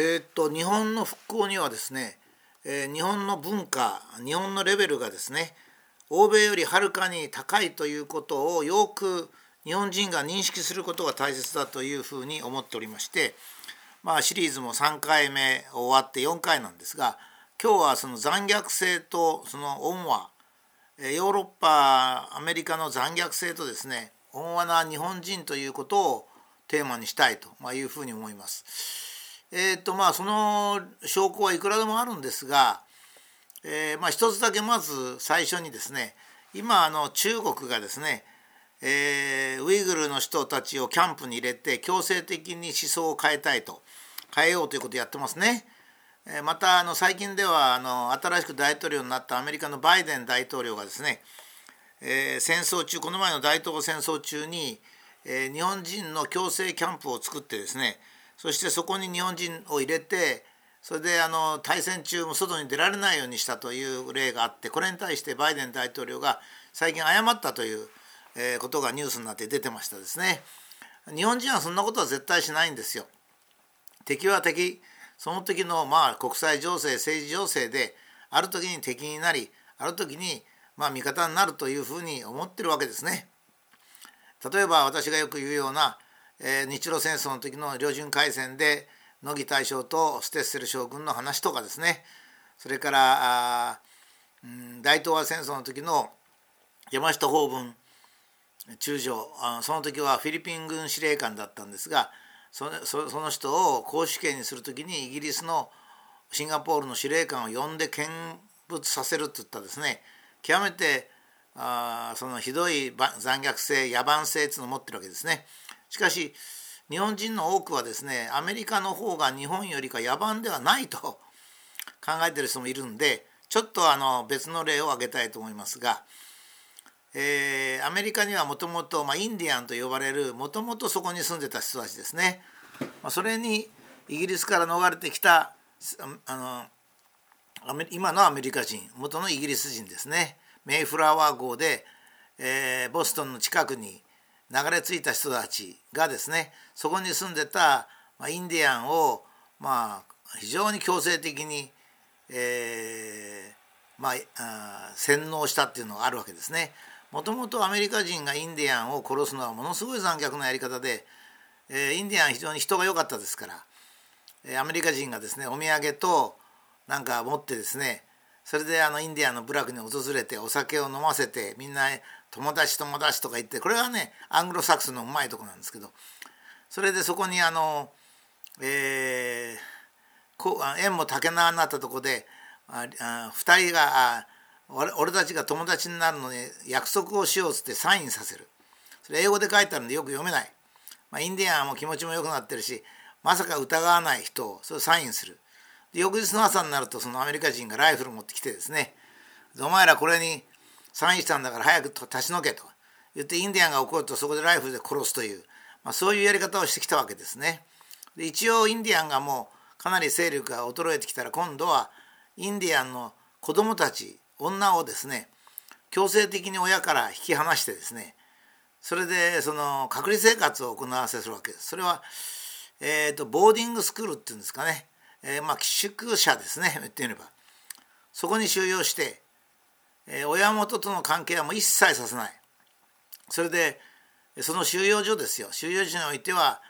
えー、っと日本の復興にはですね、えー、日本の文化日本のレベルがですね欧米よりはるかに高いということをよく日本人が認識することが大切だというふうに思っておりまして、まあ、シリーズも3回目終わって4回なんですが今日はその残虐性とその恩和ヨーロッパアメリカの残虐性とですね温和な日本人ということをテーマにしたいというふうに思います。えーとまあ、その証拠はいくらでもあるんですが、えー、まあ、一つだけまず最初にですね今あの中国がですね、えー、ウイグルの人たちをキャンプに入れて強制的に思想を変えたいと変えようということをやってますね。えー、またあの最近ではあの新しく大統領になったアメリカのバイデン大統領がですね、え戦争中この前の大統領戦争中に、え日本人の強制キャンプを作ってですねそしてそこに日本人を入れてそれであの対戦中も外に出られないようにしたという例があってこれに対してバイデン大統領が最近謝ったということがニュースになって出てましたですね。日本人はそんなことは絶対しないんですよ。敵は敵その時のまあ国際情勢政治情勢である時に敵になりある時にまあ味方になるというふうに思ってるわけですね。例えば私がよく言うようなえー、日露戦争の時の両軍海戦で乃木大将とステッセル将軍の話とかですねそれからあ、うん、大東亜戦争の時の山下法文中将あその時はフィリピン軍司令官だったんですがその人を公主刑にする時にイギリスのシンガポールの司令官を呼んで見物させるって言ったですね極めてあそのひどい残虐性野蛮性っていうのを持ってるわけですね。しかし日本人の多くはですねアメリカの方が日本よりか野蛮ではないと 考えてる人もいるんでちょっとあの別の例を挙げたいと思いますが、えー、アメリカにはもともとインディアンと呼ばれるもともとそこに住んでた人たちですね。まあ、それにイギリスから逃れてきたあの今のアメリカ人元のイギリス人ですねメイフラワー号で、えー、ボストンの近くに流れ着いた人たちがですねそこに住んでた、インディアンを、まあ、非常に強制的に、えー、まあ、洗脳したっていうのがあるわけですね。もともとアメリカ人がインディアンを殺すのはものすごい残虐なやり方で、えー、インディアン非常に人が良かったですから、えー、アメリカ人がですねお土産となんか持ってですねそれであのインディアンの部落に訪れてお酒を飲ませてみんな友達友達とか言ってこれはねアングロサクスのうまいとこなんですけどそれでそこにあの、えー、縁も竹縄になったとこでああ2人が俺俺たちが友達になるのに約束をしようっつってサインさせる。それ英語で書いてあるんでよく読めない、まあ、インディアンも気持ちも良くなってるしまさか疑わない人をそれサインする。で翌日の朝になるとそのアメリカ人がライフル持ってきてですねお前らこれにサインしたんだから早く立ち退けと。言ってインディアンが怒るとそこでライフルで殺すという、まあ、そういうやり方をしてきたわけですね。で一応インディアンがもうかなり勢力が衰えてきたら今度はインディアンの子供たち女をですね強制的に親から引き離してですねそれでその隔離生活を行わせるわけです。それは、えーと、ボーディングスクールっていうんですかね、えー、まあ寄宿舎ですね。言ってみれば。そこに収容してえ親元との関係はもう一切させない。それでその収容所ですよ。収容所においては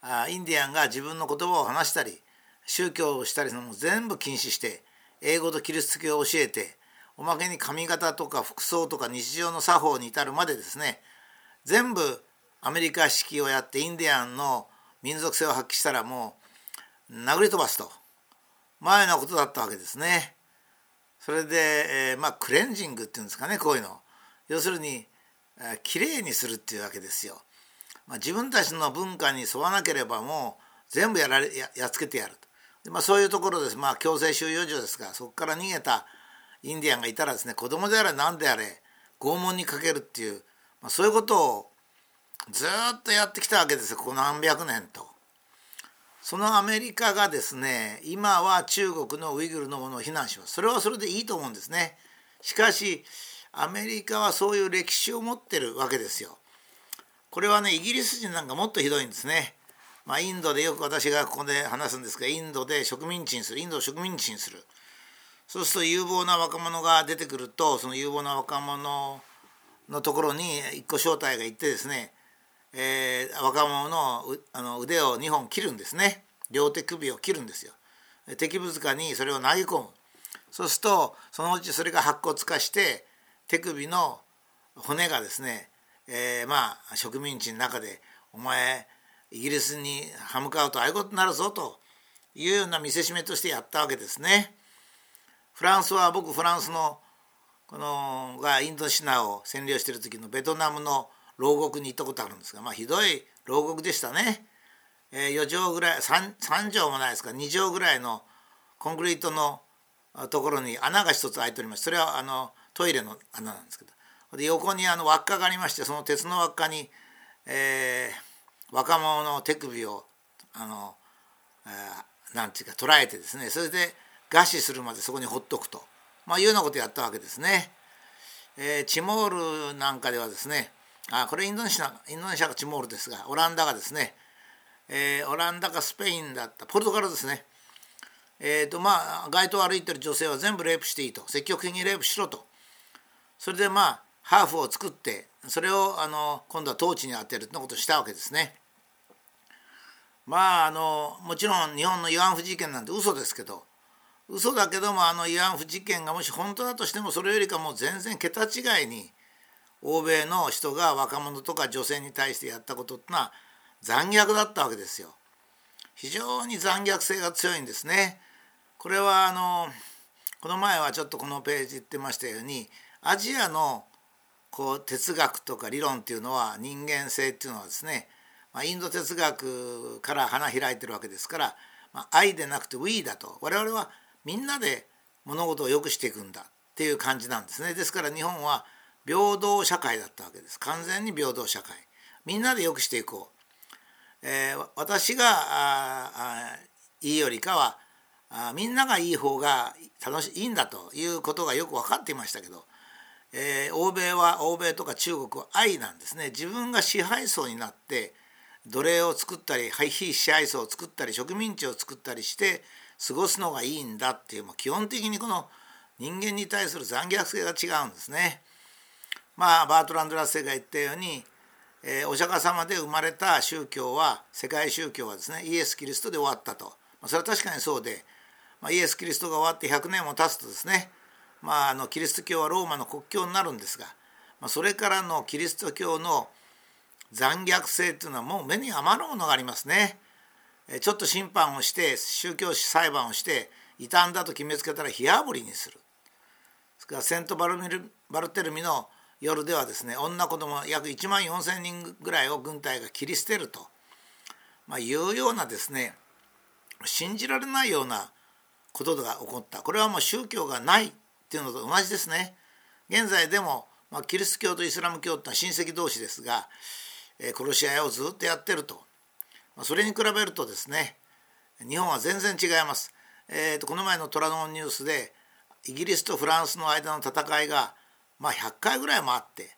あインディアンが自分の言葉を話したり宗教をしたりするのも全部禁止して英語とキリスト教を教えておまけに髪型とか服装とか日常の作法に至るまでですね全部アメリカ式をやってインディアンの民族性を発揮したらもう殴り飛ばすと。前のことだったわけですね。それで、えー、まあクレンジングっていうんですかねこういうの要するにきれいにするっていうわけですよ。まあ、自分たちの文化に沿わなければもう全部やられややっつけてやるとで、まあ、そういうところですまあ強制収容所ですがそこから逃げたインディアンがいたらですね子供であれ何であれ拷問にかけるっていう、まあ、そういうことをずっとやってきたわけですよここ何百年と。そのアメリカがですね今は中国のウイグルのものを非難します。それはそれでいいと思うんですね。しかしアメリカはそういう歴史を持ってるわけですよ。これはねイギリス人なんかもっとひどいんですね。まあ、インドでよく私がここで話すんですがインドで植民地にする。インドを植民地にする。そうすると有望な若者が出てくるとその有望な若者のところに一個正体がいてですね、えー、若者のあの腕を2本切るんですね。両手首を切るんですよ。敵物価にそれを投げ込む。そうするとそのうちそれが白骨化して手首の骨がですね、えー、まあ植民地の中でお前イギリスに歯向かうとああいうことになるぞというような見せしめとしてやったわけですね。フランスは僕フランスのこのがインドシナを占領してる時のベトナムの牢獄に行ったことあるんですがまあひどい牢獄でしたね。えー、4畳ぐらい 3, 3畳もないですか2畳ぐらいのコンクリートのところに穴が一つ開いておりますそれはあのトイレの穴なんですけどで横にあの輪っかがありましてその鉄の輪っかに、えー、若者の手首をあの、えー、なんていうか捉えてですねそれで餓死するまでそこにほっとくと、まあ、いうようなことをやったわけですね。えー、チモールなんかではですねあこれインドネシアインドネシアがチモールですがオランダがですね、えー、オランダかスペインだったポルトガルですね。えーとまあ、街頭を歩いてる女性は全部レイプしていいと。積極的にレイプしろと。それでまあハーフを作ってそれをあの今度は統治に当てるってことをしたわけですね。まああのもちろん日本の慰安婦事件なんて嘘ですけど。嘘だけどもあの慰安婦事件がもし本当だとしてもそれよりかもう全然桁違いに欧米の人が若者とか女性に対してやったことってのは残虐だったわけですよ。非常に残虐性が強いんですね。これはあのこの前はちょっとこのページ言ってましたようにアジアのこう哲学とか理論っていうのは人間性っていうのはですね、まあ、インド哲学から花開いてるわけですから、まあ、愛でなくて We だと我々はみんなで物事を良くしていくんだっていう感じなんですねですから日本は平等社会だったわけです。完全に平等社会。みんなで良くしていこう、えー、私があいいよりかはあみんながいい方が楽しいいいんだということがよく分かっていましたけどえー、欧米は欧米とか中国は愛なんですね。自分が支配層になって奴隷を作ったり非支配層を作ったり植民地を作ったりして過ごすのがいいんだっていうもう基本的にこの人間に対する残虐性が違うんですね。まあバートランド・ラッセが言ったように、えー、お釈迦様で生まれた宗教は世界宗教はですねイエス・キリストで終わったと、まあ、それは確かにそうで、まあ、イエス・キリストが終わって100年も経つとですねまあ、あのキリスト教はローマの国教になるんですが、まあ、それからのキリスト教の残虐性というのはもう目に余るものがありますね。ちょっと審判をして宗教裁判をして傷んだと決めつけたら火あぶりにする。ですからセントバルミルバルテルミの夜ではですね女子供約1万4,000人ぐらいを軍隊が切り捨てると、まあ、いうようなですね信じられないようなことが起こったこれはもう宗教がないっていうのと同じですね。現在でも、まあ、キリスト教とイスラム教ってのは親戚同士ですが、えー、殺し合いをずっとやってると、まあ、それに比べるとですね日本は全然違います。えーと、この前の虎ノ門ニュースでイギリスとフランスの間の戦いが、まあ、100回ぐらいもあって、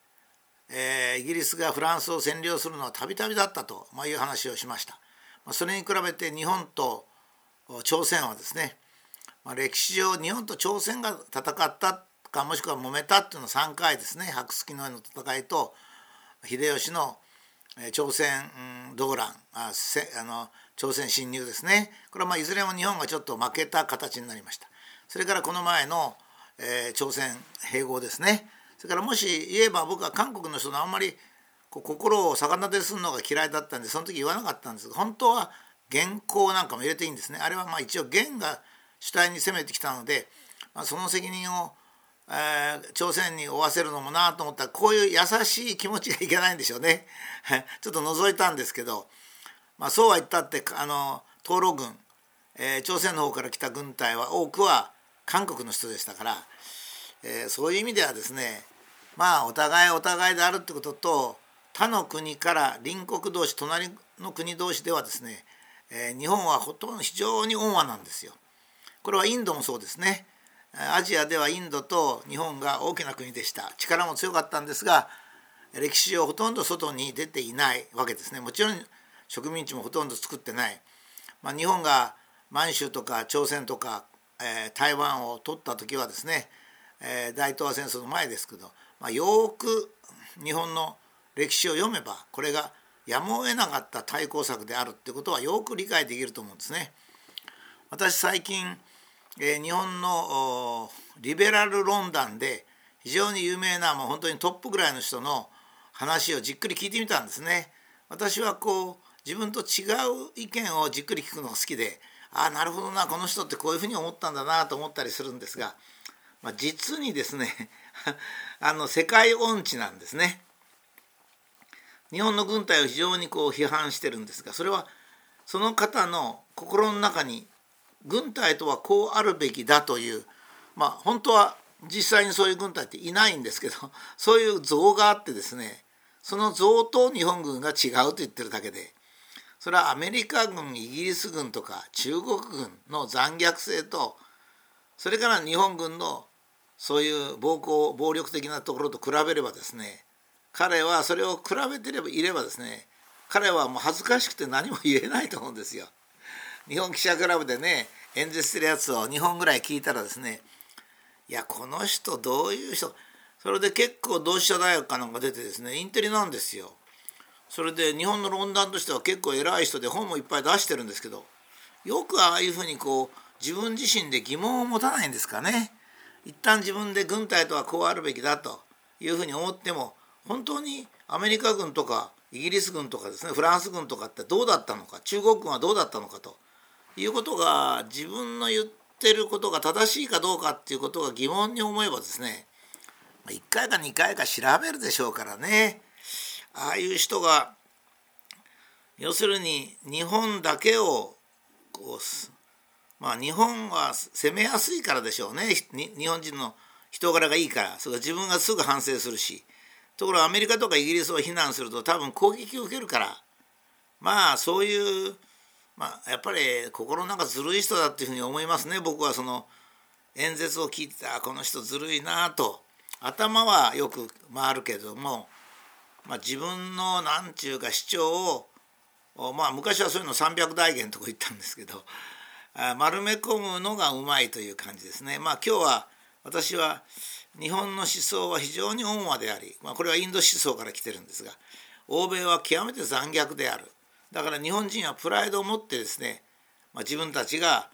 えー、イギリスがフランスを占領するのはたびたびだったと、まあ、いう話をしました。まあ、それに比べて日本と朝鮮はですねまあ、歴史上日本と朝鮮が戦ったかもしくは揉めたっていうのは3回ですね白月の絵の戦いと秀吉の朝鮮動乱あせあの朝鮮侵入ですねこれはまあいずれも日本がちょっと負けた形になりましたそれからこの前の、えー、朝鮮併合ですね。それからもし言えば僕は韓国の人のあんまりこう心を逆立てするのが嫌いだったんでその時言わなかったんですが本当は原稿なんかも入れていいんですね。あれはまあ一応元が主体に攻めてきたので、まあ、その責任を、えー、朝鮮に負わせるのもなと思ったらこういう優しい気持ちがいけないんでしょうね。ちょっと覗いたんですけど、まあ、そうは言ったってあの東路軍、えー、朝鮮の方から来た軍隊は多くは韓国の人でしたから、えー、そういう意味ではですねまあお互いお互いであるってことと他の国から隣国同士隣の国同士ではですね、えー、日本はほとんど非常に温和なんですよ。これはインドもそうですね。アジアではインドと日本が大きな国でした。力も強かったんですが歴史上ほとんど外に出ていないわけですね。もちろん植民地もほとんど作ってない、まあ、日本が満州とか朝鮮とか、えー、台湾を取った時はですね、えー、大東亜戦争の前ですけど、まあ、よく日本の歴史を読めばこれがやむを得なかった対抗策であるってことはよく理解できると思うんですね。私最近、えー、日本のリベラル論壇で非常に有名なもう本当にトップぐらいの人の話をじっくり聞いてみたんですね。私はこう自分と違う意見をじっくり聞くのが好きでああなるほどなこの人ってこういうふうに思ったんだなと思ったりするんですが、まあ、実にですね あの世界音痴なんですね。日本の軍隊を非常にこう批判してるんですがそれはその方の心の中に軍隊とはこうあるべきだというまあ本当は実際にそういう軍隊っていないんですけどそういう像があってですねその像と日本軍が違うと言ってるだけでそれはアメリカ軍イギリス軍とか中国軍の残虐性とそれから日本軍のそういう暴行暴力的なところと比べればですね彼はそれを比べてればいればですね彼はもう恥ずかしくて何も言えないと思うんですよ。日本記者クラブでね演説してるやつを2本ぐらい聞いたらですねいやこの人どういう人？それで結構同志社大学かなんか出てですねインテリなんですよ。それで日本の論壇としては結構偉い人で本もいっぱい出してるんですけどよくああいうふうにこう自分自身で疑問を持たないんですかね。一旦自分で軍隊とはこうあるべきだと。いうふうに思っても本当にアメリカ軍とかイギリス軍とかですねフランス軍とかってどうだったのか中国軍はどうだったのかと。いうことが自分の言ってることが正しいかどうかっていうことが疑問に思えばですね1回か2回か調べるでしょうからね。ああいう人が要するに日本だけをこうまあ日本は攻めやすいからでしょうね。日本人の人柄がいいから。それ自分がすぐ反省するし。ところがアメリカとかイギリスを非難すると多分攻撃を受けるから。まあそういうまあやっぱり心の中ずるい人だっていうふうに思いますね。僕はその演説を聞いてたこの人ずるいなと。頭はよく回るけども、まあ、自分の何ちゅうか主張をまあ昔はそういうの300大言とか言ったんですけど丸め込むのがうまいという感じですね。まあ今日は私は日本の思想は非常に温和であり、まあ、これはインド思想から来てるんですが欧米は極めて残虐であるだから日本人はプライドを持ってですね、まあ、自分たちが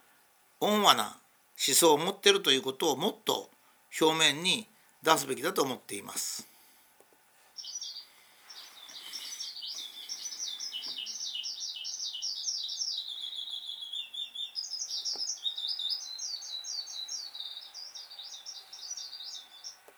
温和な思想を持ってるということをもっと表面に出すべきだと思っています。